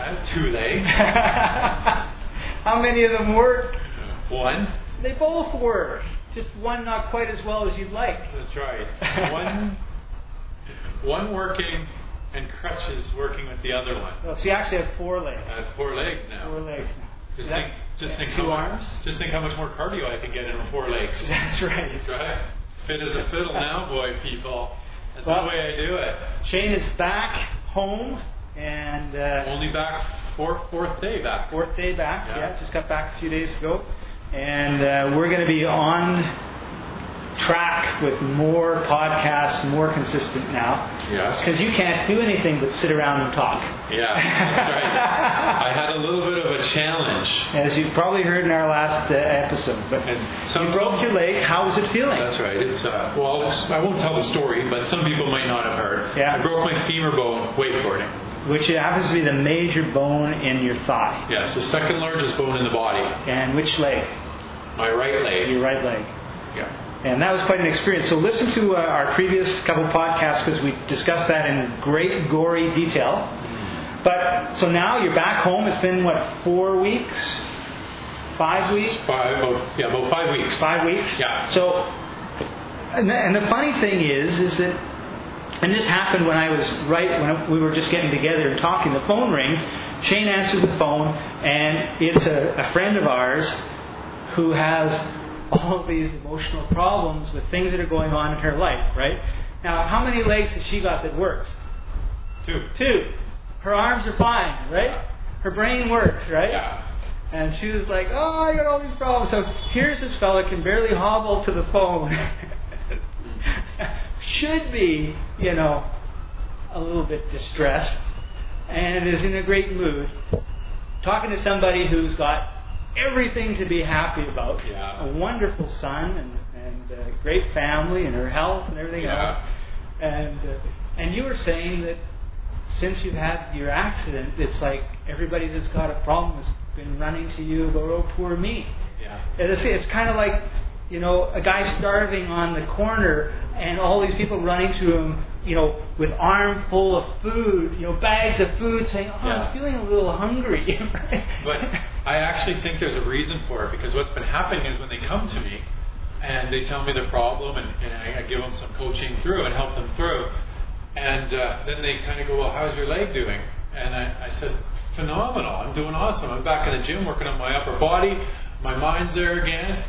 I have two legs. How many of them work? One. They both work. Just one not quite as well as you'd like. That's right. One. One working, and crutches working with the other one. Well, so you actually have four legs. I have four legs now. Four legs. Just Is that- think, just think two arms. Much, just think how much more cardio I can get in with four legs. That's right. That's right. Fit as a fiddle now, boy, people. That's Well- the way I do it. Shane is back home and uh, Only back fourth fourth day back. fourth day back. Yeah. Yeah. just got back a few days ago, and uh, we're going to be on track with more podcasts, more consistent now. Yes. Because you can't do anything but sit around and talk. Yeah, that's right. I had a little bit of a challenge. As you've probably heard in our last uh, episode, but And some- you broke your leg. How was it feeling? That's right. It's uh, well, I won't tell the story, but some people might not have heard. Yeah. I broke my femur bone wakeboarding. Which happens to be the major bone in your thigh. Yes, the second largest bone in the body. And which leg? My right leg. Your right leg. Yeah. And that was quite an experience. So listen to uh, our previous couple podcasts because we discussed that in great gory detail. But so now you're back home. It's been what four weeks, five weeks, Five, about, yeah, about five weeks. five weeks. Yeah. So, and the, and the funny thing is, is that, and this happened when I was right when we were just getting together and talking. The phone rings. Shane answers the phone, and it's a, a friend of ours who has all these emotional problems with things that are going on in her life. Right now, how many legs has she got that works? Two. Two. Her arms are fine, right? Her brain works, right? Yeah. And she was like, "Oh, I got all these problems." So here's this fella can barely hobble to the phone. Should be, you know, a little bit distressed, and is in a great mood. Talking to somebody who's got everything to be happy about. Yeah. A wonderful son and and a great family and her health and everything Yeah. else. And uh, and you were saying that since you've had your accident, it's like everybody that's got a problem has been running to you about, oh, poor me. Yeah. And It's, it's kind of like, you know, a guy starving on the corner and all these people running to him, you know, with arm full of food, you know, bags of food saying, oh, Yeah. I'm feeling a little hungry. But I actually think there's a reason for it because what's been happening is when they come to me and they tell me the problem and, and I, I give them some coaching through and help them through. And uh, then they kind of go, well, how's your leg doing? And I, I said, phenomenal. I'm doing awesome. I'm back in the gym working on my upper body. My mind's there again.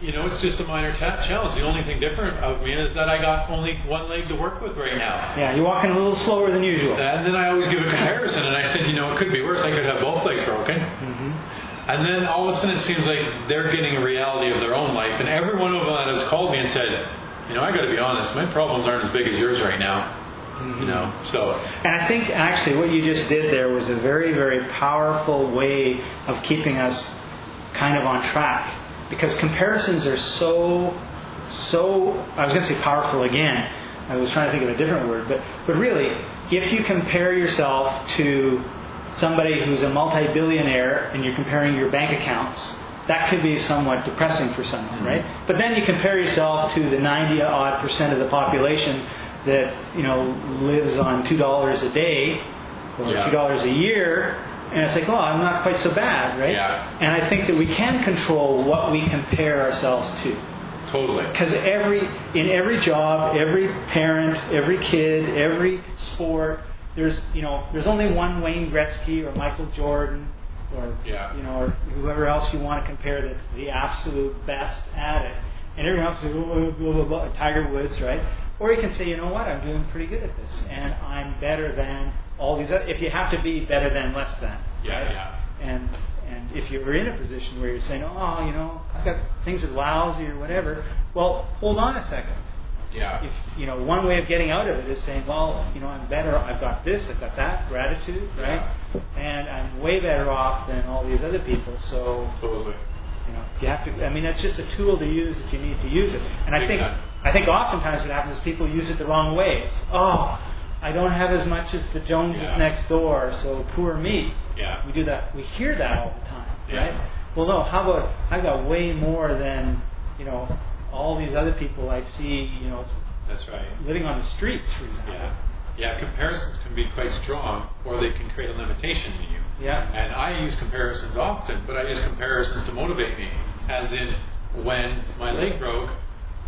You know, it's just a minor ta- challenge. The only thing different of me is that I got only one leg to work with right now. yeah, you're walking a little slower than usual. And then I always give a comparison, and I said, you know, it could be worse. I could have both legs broken. hmm And then all of a sudden, it seems like they're getting a reality of their own life. And every one of them has called me and said, you know, I got to be honest, my problems aren't as big as yours right now. You know, so And I think actually what you just did there was a very, very powerful way of keeping us kind of on track. Because comparisons are so, so, I was going to say powerful again. I was trying to think of a different word. But, but really, if you compare yourself to somebody who's a multi billionaire and you're comparing your bank accounts, that could be somewhat depressing for someone, mm-hmm. right? But then you compare yourself to the 90 odd percent of the population that you know lives on two dollars a day or Yeah. two dollars a year, and it's like, oh, I'm not quite so bad, right? Yeah. And I think that we can control what we compare ourselves to, totally. because every in every job, every parent, every kid, every sport, there's you know there's only one Wayne Gretzky or Michael Jordan or Yeah. you know or whoever else you want to compare that's the absolute best at it, and everyone else is oh, blah, blah, blah, Tiger Woods, right? Or you can say, you know what, I'm doing pretty good at this, and I'm better than all these. Other, if you have to be better than, less than. Yeah, right? yeah. And and if you're in a position where you're saying, oh, you know, I've got things are lousy or whatever, well, hold on a second. Yeah. If you know, one way of getting out of it is saying, well, you know, I'm better. I've got this. I've got that. Gratitude, right? Yeah. And I'm way better off than all these other people. So Totally. you know, you have to. I mean, that's just a tool to use if you need to use it. And I think. I think oftentimes what happens is people use it the wrong way. It's, oh, I don't have as much as the Joneses Yeah. next door, so poor me. Yeah. We do that. We hear that all the time, Yeah. right? Well, no. How about I've got way more than you know all these other people I see. You know, That's right. living on the streets, for example. Yeah. Yeah, comparisons can be quite strong, or they can create a limitation in you. Yeah. And I use comparisons often, but I use comparisons to motivate me. As in, when my leg broke,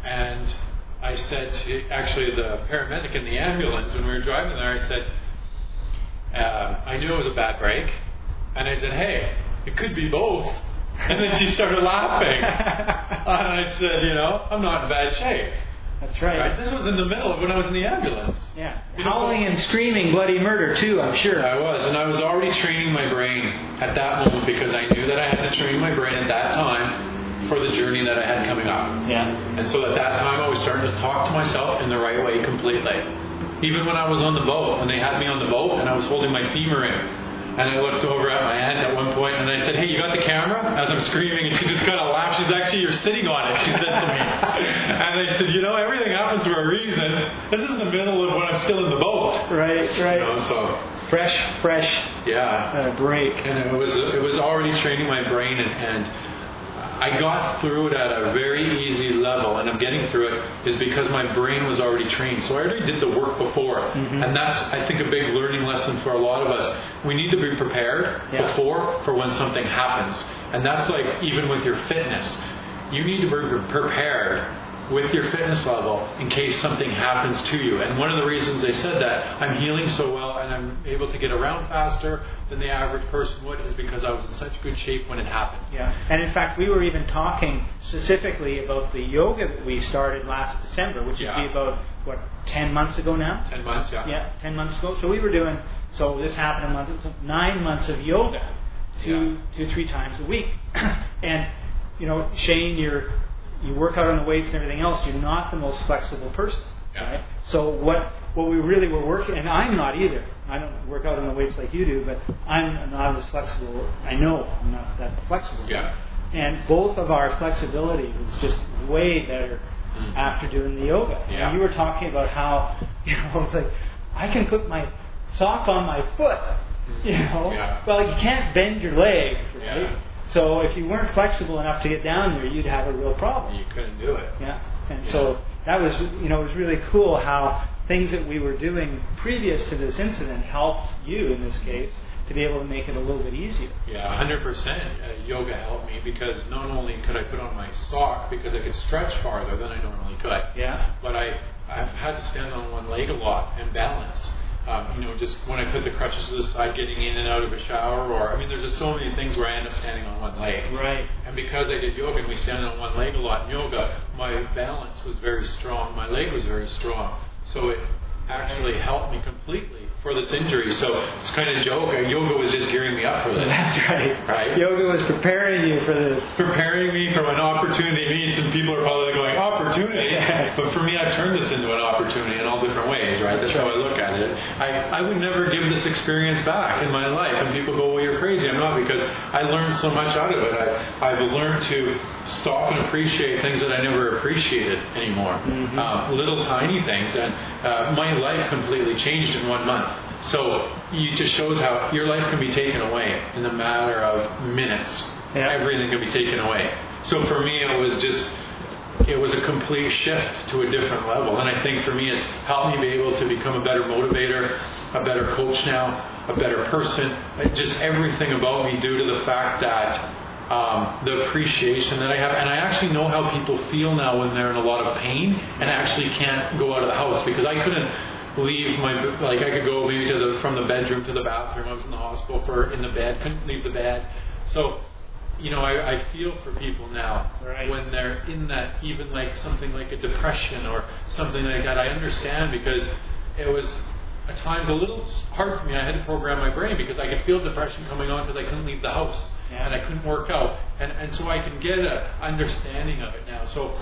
and I said to actually the paramedic in the ambulance when we were driving there, I said, uh, I knew it was a bad break, and I said, hey, it could be both. And then he started laughing. and I said, you know, I'm not in bad shape. That's right. Right? This was in the middle of when I was in the ambulance. Yeah. You know, Howling and screaming bloody murder too. I'm sure. I was, and I was already training my brain at that moment because I knew that I had to train my brain at that time for the journey that I had coming up. Yeah. And so at that time, I was starting to talk to myself in the right way completely. Even when I was on the boat, when they had me on the boat and I was holding my femur in, and I looked over at my aunt at one point and I said, Hey, you got the camera? As I'm screaming, and she just kind of laughed. She's actually, You're sitting on it, she said to me. and I said, You know, everything happens for a reason. This is in the middle of when I'm still in the boat. Right. You Right. know, so, Fresh, fresh yeah. uh, break. and it was it was already training my brain and, and I got through it at a very easy level and I'm getting through it is because my brain was already trained. So I already did the work before. Mm-hmm. And that's I think a big learning lesson for a lot of us. We need to be prepared Yeah. before for when something happens. And that's like even with your fitness you need to be prepared with your fitness level in case something happens to you. And one of the reasons they said that I'm healing so well and I'm able to get around faster than the average person would is because I was in such good shape when it happened. Yeah. And in fact, we were even talking specifically about the yoga that we started last December, which Yeah. would be about what ten months ago now. 10 months, yeah. Yeah, ten months ago. So we were doing. So this happened a month. Nine months of yoga, two, two, three times a week. and you know, Shane, you're you work out on the weights and everything else. You're not the most flexible person. Right? So what what we really were working, and I'm not either. I don't work out on the weights like you do, but I'm not as flexible. I know I'm not that flexible. Yeah. And both of our flexibility was just way better Mm. after doing the yoga. Yeah. And you were talking about how, you know, it's like, I can put my sock on my foot, you know. Yeah. Well, you can't bend your leg, right? Yeah. So if you weren't flexible enough to get down there, you'd have a real problem. You couldn't do it. Yeah. And so that was, you know, it was really cool how things that we were doing previous to this incident helped you, in this case, to be able to make it a little bit easier. Yeah, 100%. Uh, yoga helped me because not only could I put on my sock because I could stretch farther than I normally could, Yeah. but I, I've had to stand on one leg a lot and balance. Um, you know, just when I put the crutches to the side, getting in and out of a shower, or I mean, there's just so many things where I end up standing on one leg. Right. And because I did yoga and we stand on one leg a lot in yoga, my balance was very strong. My leg was very strong. So it actually helped me completely for this injury. So it's kind of joke. Yoga was just gearing me up for this. That's right. Right. Yoga was preparing you for this. Preparing me for an opportunity meets, and people are probably going, opportunity? But for me, I've turned this into an opportunity in all different ways, right? That's how I look at it. I, I would never give this experience back in my life. And people go, well, you're crazy. I'm not, because I learned so much out of it. I, I've learned to stop and appreciate things that I never appreciated anymore. Um, little tiny things. And uh, my life completely changed in one month. So it just shows how your life can be taken away in a matter of minutes. Yeah. Everything can be taken away. So for me, it was just it was a complete shift to a different level. And I think for me, it's helped me be able to become a better motivator, a better coach now, a better person. Just everything about me due to the fact that um, the appreciation that I have. And I actually know how people feel now when they're in a lot of pain and actually can't go out of the house because I couldn't leave my like I could go maybe to the from the bedroom to the bathroom. I was in the hospital for in the bed, couldn't leave the bed. So you know, I, I feel for people now Right. when they're in that, even like something like a depression or something like that. I understand because it was at times a little hard for me. I had to program my brain because I could feel depression coming on because I couldn't leave the house Yeah. and I couldn't work out, and and so I can get a understanding of it now. So.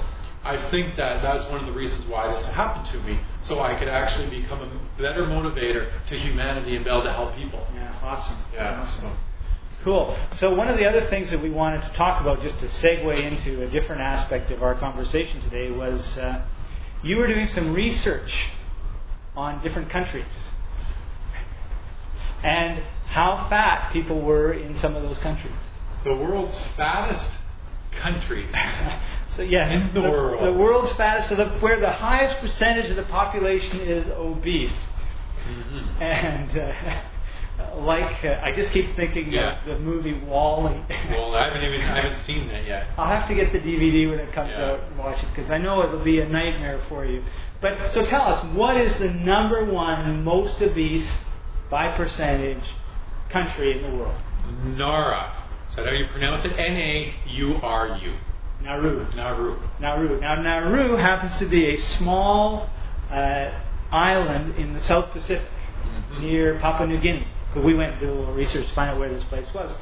I think that that's one of the reasons why this happened to me, so I could actually become a better motivator to humanity and be able to help people. Yeah, awesome. Yeah. Awesome. Cool. So one of the other things that we wanted to talk about, just to segue into a different aspect of our conversation today, was uh, you were doing some research on different countries and how fat people were in some of those countries. The world's fattest countries. So yeah, In the world. the world's fattest, so the, where the highest percentage of the population is obese, Mhm. and uh, like uh, I just keep thinking Yeah. of the movie Wall-E. Well, I haven't even I haven't seen that yet. I'll have to get the DVD when it comes Yeah. out and watch it because I know it'll be a nightmare for you. But so tell us, what is the number one most obese by percentage country in the world? Nara. Is that how you pronounce it? N A U R U. Nauru. Nauru. Nauru. Now, Nauru happens to be a small uh, island in the South Pacific Mhm. near Papua New Guinea. So we went and did a little research to find out where this place was.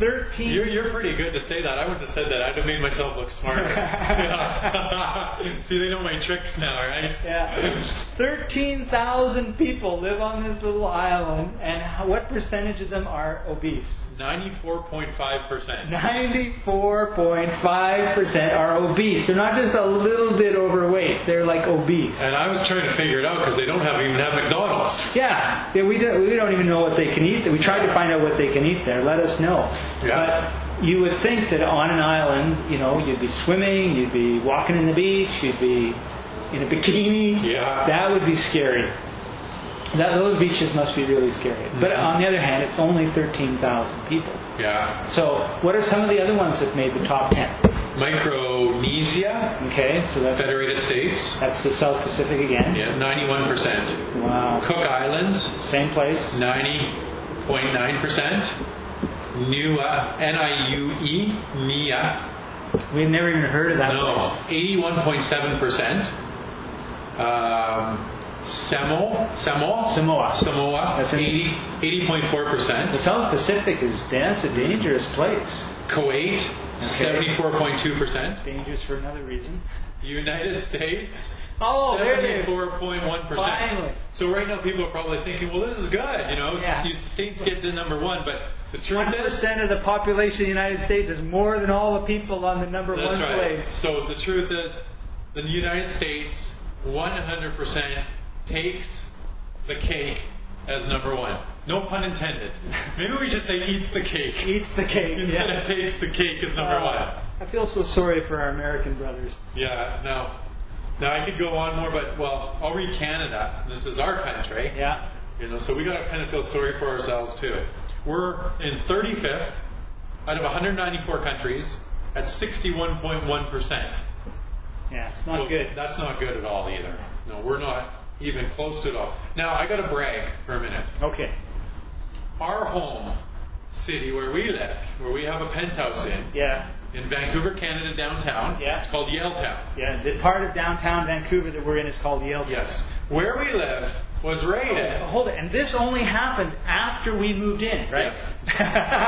13. You're, you're pretty good to say that. I wouldn't have said that. I'd have made myself look smarter. See, they know my tricks now, right? Yeah. 13,000 people live on this little island, and what percentage of them are obese? 94.5%. 94.5% are obese. They're not just a little bit overweight, they're like obese. And I was trying to figure it out because they don't have even have McDonald's. Yeah, yeah we, don't, we don't even know what they can eat. We tried to find out what they can eat there. Let us know. Yeah. But you would think that on an island, you know, you'd be swimming, you'd be walking in the beach, you'd be in a bikini. Yeah. That would be scary. That, those beaches must be really scary. But Mhm. on the other hand, it's only 13,000 people. Yeah. So, what are some of the other ones that made the top 10? Micronesia, Okay, so that's, Federated States, that's the South Pacific again. yeah, 91%. Wow. Cook Islands, Same place. 90.9%. NUA, N-I-U-E, NIA, We've never even heard of that no, place. 81.7%. Um, Samoa, Samoa, Samoa. Samoa, That's in- 80, The 80.4%. The South Pacific is that's a dangerous place. Kuwait, 74.2%. Dangerous for another reason. United States, Oh, there they are. 74.1%. Finally. So right now people are probably thinking, well, this is good, you know, Yeah. these states get to number one, but the truth One is, percent of the population of the United States is more than all the people on the number that's one right. place. So the truth is, the United States 100% takes the cake as number one. No pun intended. Maybe we should say eats the cake. Eats the cake. Instead Yeah. of takes the cake as number Uh, one. I feel so sorry for our American brothers. Yeah, no. Now I could go on more, but well, I'll read Canada. This is our country. Yeah. You know, so we got to kind of feel sorry for ourselves too. We're in 35th out of 194 countries at 61.1 percent. Yeah, it's not good. That's not good at all either. No, we're not even close to it all. Now I got to brag for a minute. Okay. Our home city where we live, where we have a penthouse in, Yeah. in Vancouver, Canada, downtown. Yeah. It's called Yaletown. Yeah. The part of downtown Vancouver that we're in is called Yale. Yes. Where we live was rated. Oh, hold it. And this only happened after we moved in, right?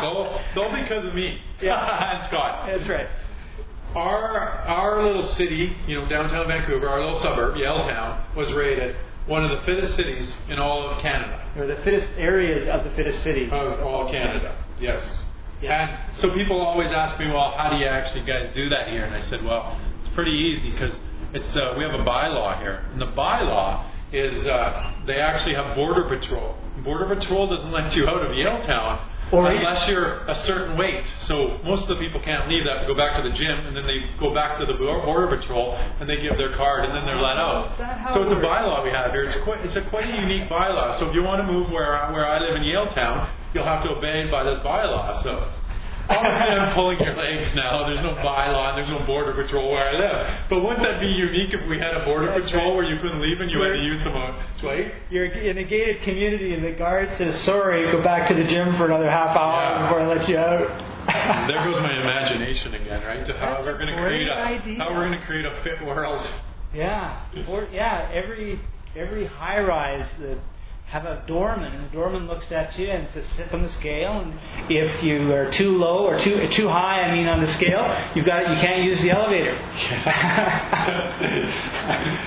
All, it's all because of me. Yeah. and Scott. That's right. Our our little city, you know, downtown Vancouver, our little suburb, Yaletown, was rated one of the fittest cities in all of Canada. Or the fittest areas of the fittest cities Of all Canada. Yes. Yeah. And so people always ask me, well, how do you actually guys do that here? And I said, well, it's pretty easy because it's uh, we have a bylaw here, and the bylaw is uh, they actually have border patrol. Border patrol doesn't let you out of Yaletown Or unless you're a certain weight. So most of the people can't leave that, go back to the gym, and then they go back to the border patrol and they give their card, and then they're let out. Is that how So it's a bylaw we have here. It's quite it's a quite a unique bylaw. So if you want to move where I- where I live in Yaletown, you'll have to obey by this bylaw. So. I'm pulling your legs now. There's no bylaw, and there's no border patrol where I live. But wouldn't that be unique if we had a border That's patrol right. where you couldn't leave and you had to use some uh. You're in a gated community, and the guard says, "Sorry, go back to the gym for another half hour Yeah. before I let you out." there goes my imagination again, right? To how That's we're going to create a idea. how we're going to create a fit world. Yeah, or yeah, every every high rise that have a doorman, and the doorman looks at you and says, "Sit on the scale." And if you are too low or too too high, I mean, on the scale, you've got you can't use the elevator.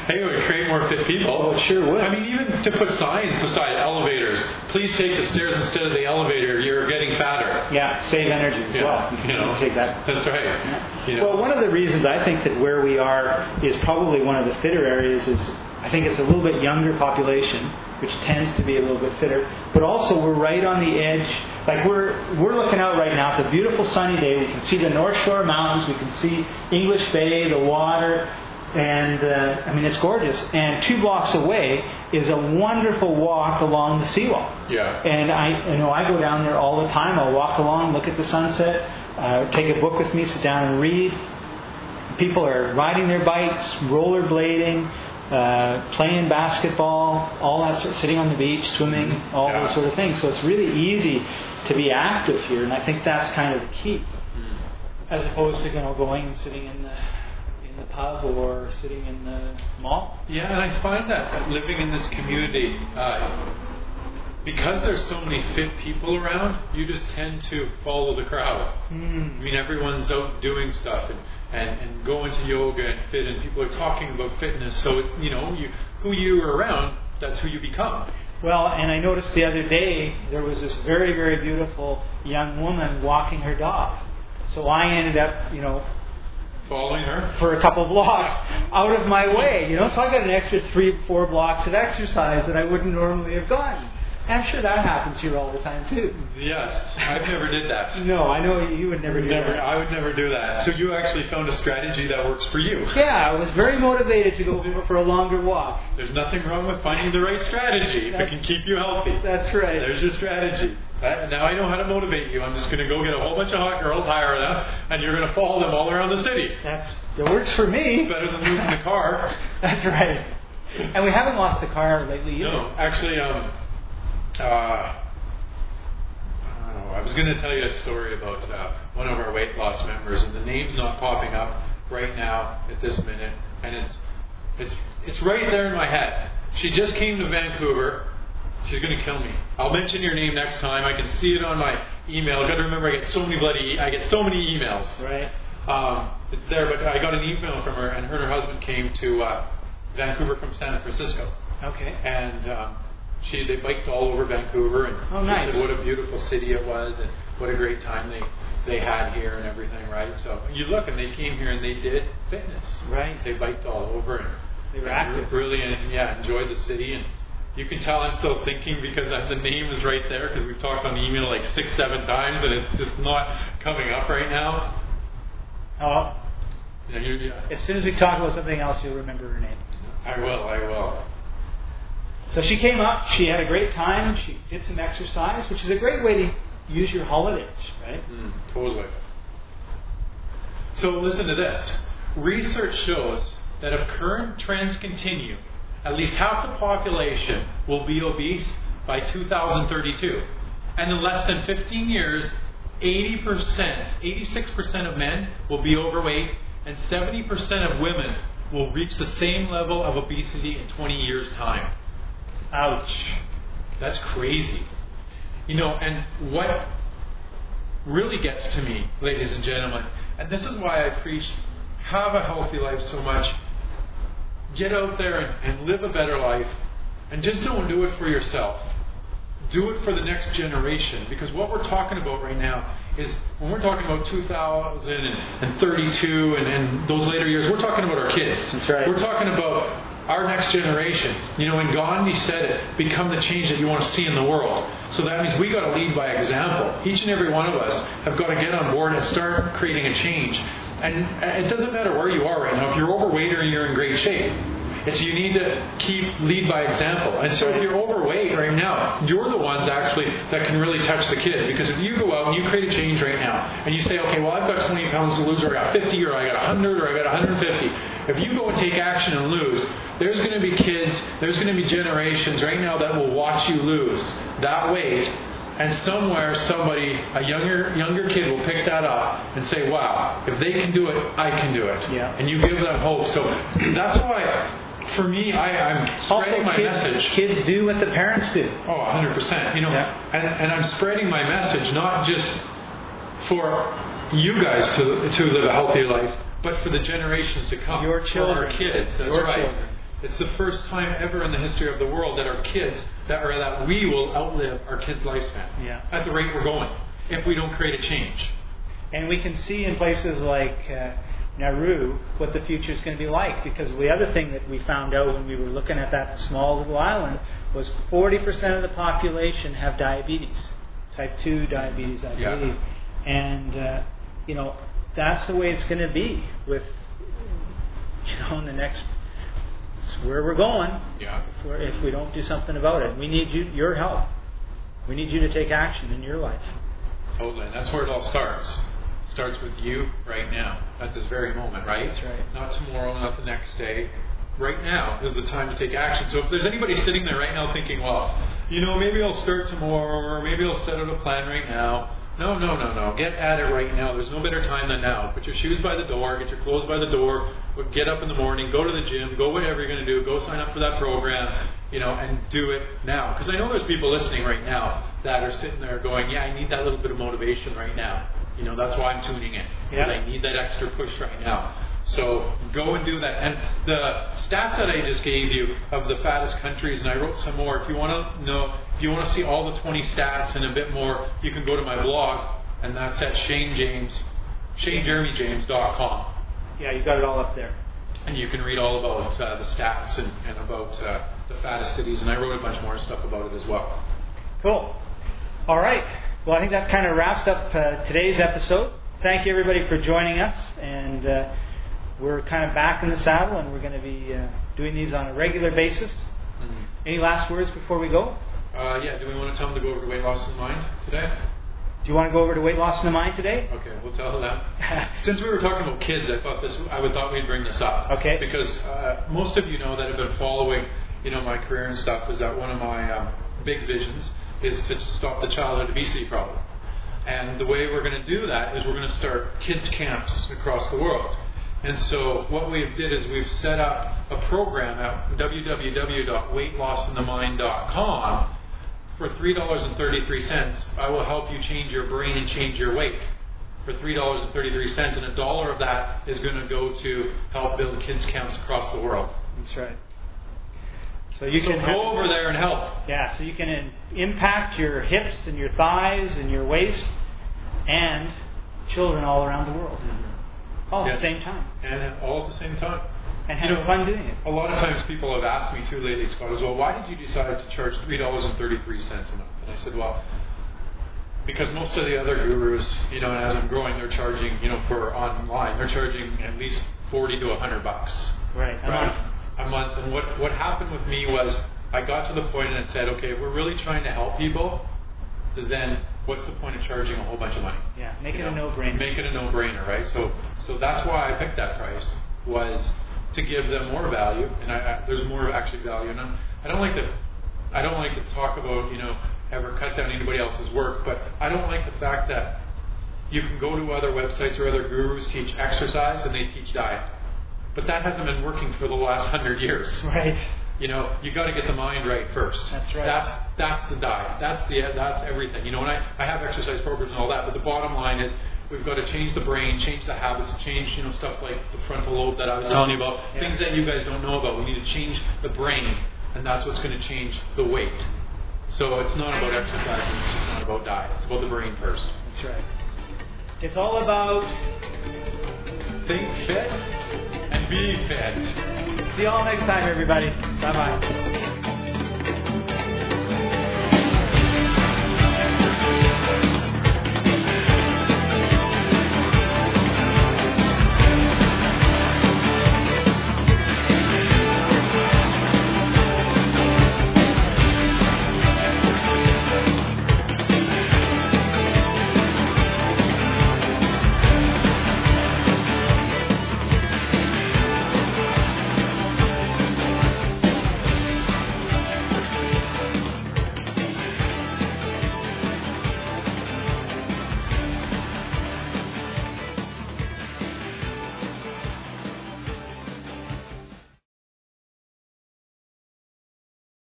hey, it would create more fit people. Well, it sure would. I mean, even to put signs beside elevators, please take the stairs instead of the elevator. You're getting fatter. yeah, save energy as Yeah, well. you know, take that. That's right. You know, Well, one of the reasons I think that where we are is probably one of the fitter areas is I think it's a little bit younger population, which tends to be a little bit fitter. But also we're right on the edge. Like we're we're looking out right now. It's a beautiful sunny day. We can see the North Shore Mountains. We can see English Bay, the water, and uh, I mean it's gorgeous. And two blocks away is a wonderful walk along the seawall. yeah. And I, you know, I go down there all the time. I'll walk along, look at the sunset, uh, take a book with me, sit down and read. People are riding their bikes, rollerblading, uh, playing basketball, all that sort, sitting on the beach, swimming, all Yeah. those sort of things. So it's really easy to be active here, and I think that's kind of the key, Mm. as opposed to you know going and sitting in the in the pub or sitting in the mall. Yeah, and I find that, that living in this community, uh, because there's so many fit people around, you just tend to follow the crowd. I mean, everyone's out doing stuff and, and, and going to yoga and fit, and people are talking about fitness. So, it, you know, you, who you are around, that's who you become. Well, and I noticed the other day there was this very, very beautiful young woman walking her dog. So I ended up, you know, Following her. for a couple of blocks out of my way, you know. So I got an extra three, four blocks of exercise that I wouldn't normally have gotten. I'm sure that happens here all the time too. Yes, I've never did that. No, I know you would never do Never, that. I would never do that. So you actually found a strategy that works for you. Yeah, I was very motivated to go for a longer walk. There's nothing wrong with finding the right strategy if it can keep you healthy. That's right. There's your strategy. Now I know how to motivate you. I'm just going to go get a whole bunch of hot girls, hire them, and you're going to follow them all around the city. That's it works for me. Better than losing the car. That's right. And we haven't lost the car lately either. No, actually, um, uh, I know. I was going to tell you a story about uh, one of our weight loss members, and the name's not popping up right now at this minute, and it's it's it's right there in my head. She just came to Vancouver. She's going to kill me. I'll mention your name next time. I can see it on my email. Got to remember, I get so many bloody, I get so many emails. Right. Um, it's there, but I got an email from her, and her and her husband came to uh, Vancouver from San Francisco Okay. and um, she they biked all over Vancouver and Oh, she said what a beautiful city it was and what a great time they they had here and everything right so you look and they came here and they did fitness Right. they biked all over and They were active. really and yeah enjoyed the city and you can tell I'm still thinking because the name is right there because we've talked on the email like six seven times and it's just not coming up right now Oh, yeah, you, yeah. as soon as we talk about something else, you'll remember her name. I will I will So she came up. She had a great time. She did some exercise, which is a great way to use your holidays, right? Mm, totally. So listen to this. Research shows that if current trends continue, at least half the population will be obese by 2032. And in less than 15 years, 80%, 86% of men will be overweight, and 70% of women will reach the same level of obesity in 20 years' time. Ouch. That's crazy. You know, and what really gets to me, ladies and gentlemen, and this is why I preach have a healthy life so much. Get out there and, and live a better life. And just don't do it for yourself. Do it for the next generation. Because what we're talking about right now is when we're talking about 2032 and, and those later years, we're talking about our kids. That's right. We're talking about our next generation. You know, when Gandhi said it, become the change that you want to see in the world. So that means we got to lead by example. Each and every one of us have got to get on board and start creating a change. And it doesn't matter where you are right now. If you're overweight or you're in great shape, it's you need to keep lead by example. And so if you're overweight right now, you're the ones actually that can really touch the kids. Because if you go out and you create a change right now, and you say, okay, well I've got 20 pounds to lose, or I got 50, or I got 100, or I got 150. If you go and take action and lose, there's going to be kids, there's going to be generations right now that will watch you lose that weight And somewhere, somebody, a younger younger kid, will pick that up and say, "Wow, if they can do it, I can do it." Yeah. And you give them hope. So that's why, for me, I, I'm spreading my kids, message. kids do what the parents do. Oh, 100%. You know, Yeah. and, and I'm spreading my message not just for you guys to, to live a healthy life, but for the generations to come. Your For children. our kids. That's Your right. children. It's the first time ever in the history of the world that our kids, that are, that we will outlive our kids' lifespan. Yeah. At the rate we're going, if we don't create a change. And we can see in places like uh, Nauru what the future is going to be like. Because the other thing that we found out when we were looking at that small little island was 40% of the population have diabetes, type 2 diabetes, I Yeah. believe. And, uh, you know, that's the way it's going to be with, you know, in the next, it's where we're going Yeah. if, we're, if we don't do something about it. We need you, your help. We need you to take action in your life. Totally. And that's where it all starts. Starts with you right now, at this very moment, right? That's right. Not tomorrow, not the next day. Right now is the time to take action. So if there's anybody sitting there right now thinking, well, you know, maybe I'll start tomorrow, or maybe I'll set out a plan right now. No, no, no, no. Get at it right now. There's no better time than now. Put your shoes by the door, get your clothes by the door, get up in the morning, go to the gym, go whatever you're going to do, go sign up for that program, you know, and do it now. Because I know there's people listening right now that are sitting there going, yeah, I need that little bit of motivation right now. You know, that's why I'm tuning in. Because Yeah. I need that extra push right now. So go and do that. And the stats that I just gave you of the fattest countries, and I wrote some more. If you want to know, if you want to see all the 20 stats and a bit more, you can go to my blog, and that's at Shane James, ShaneJeremyJames.com. Yeah, you got it all up there. And you can read all about uh, the stats and, and about uh, the fattest cities. And I wrote a bunch more stuff about it as well. Cool. All right. Well, I think that kind of wraps up uh, today's episode. Thank you, everybody, for joining us. And uh, we're kind of back in the saddle, and we're going to be uh, doing these on a regular basis. Any last words before we go? Uh, yeah, do we want to tell them to go over to Weight Loss in the Mind today? Do you want to go over to Weight Loss in the Mind today? Okay, we'll tell them. Since we were talking about kids, I thought this I would thought we'd bring this up. Okay. Because uh, most of you know that have been following, you know, my career and stuff is that one of my um, big visions is to stop the childhood obesity problem. And the way we're going to do that is we're going to start kids camps across the world. And so what we have did is we've set up a program at www.weightlossinthemind.com for $3.33. I will help you change your brain and change your weight for $3.33. And a dollar of that is going to go to help build kids camps across the world. That's right. So you So can go over there and help. Yeah, so you can in, impact your hips and your thighs and your waist and children all around the world, mm-hmm. all at Yes. the same time, And all at the same time. and You have know, fun doing it. A lot of times people have asked me too lately, Scott, as well, why did you decide to charge $3.33 a month? And I said, well, because most of the other gurus, you know, and as I'm growing, they're charging, you know, for online, they're charging at least 40 to 100 bucks. Right. right? A month. And what, what happened with me was I got to the point and I said, okay, if we're really trying to help people, then what's the point of charging a whole bunch of money? Yeah, make You it a no-brainer. Make it a no-brainer, right? So, so that's why I picked that price was to give them more value, and I, I, there's more actually value. And I'm, I don't like to, I don't like to talk about you know ever cut down anybody else's work, but I don't like the fact that you can go to other websites or other gurus teach exercise and they teach diet, but that hasn't been working for the last hundred years. Right. You know, you got to get the mind right first. That's right. That's that's the diet. That's the that's everything. You know, and I, I have exercise programs and all that, but the bottom line is we've got to change the brain, change the habits, change you know stuff like the frontal lobe that I was telling you about, Yeah. things that you guys don't know about. We need to change the brain, and that's what's going to change the weight. So it's not about exercise. It's just not about diet. It's about the brain first. That's right. It's all about. Think fit be. See you all next time, everybody. Bye bye.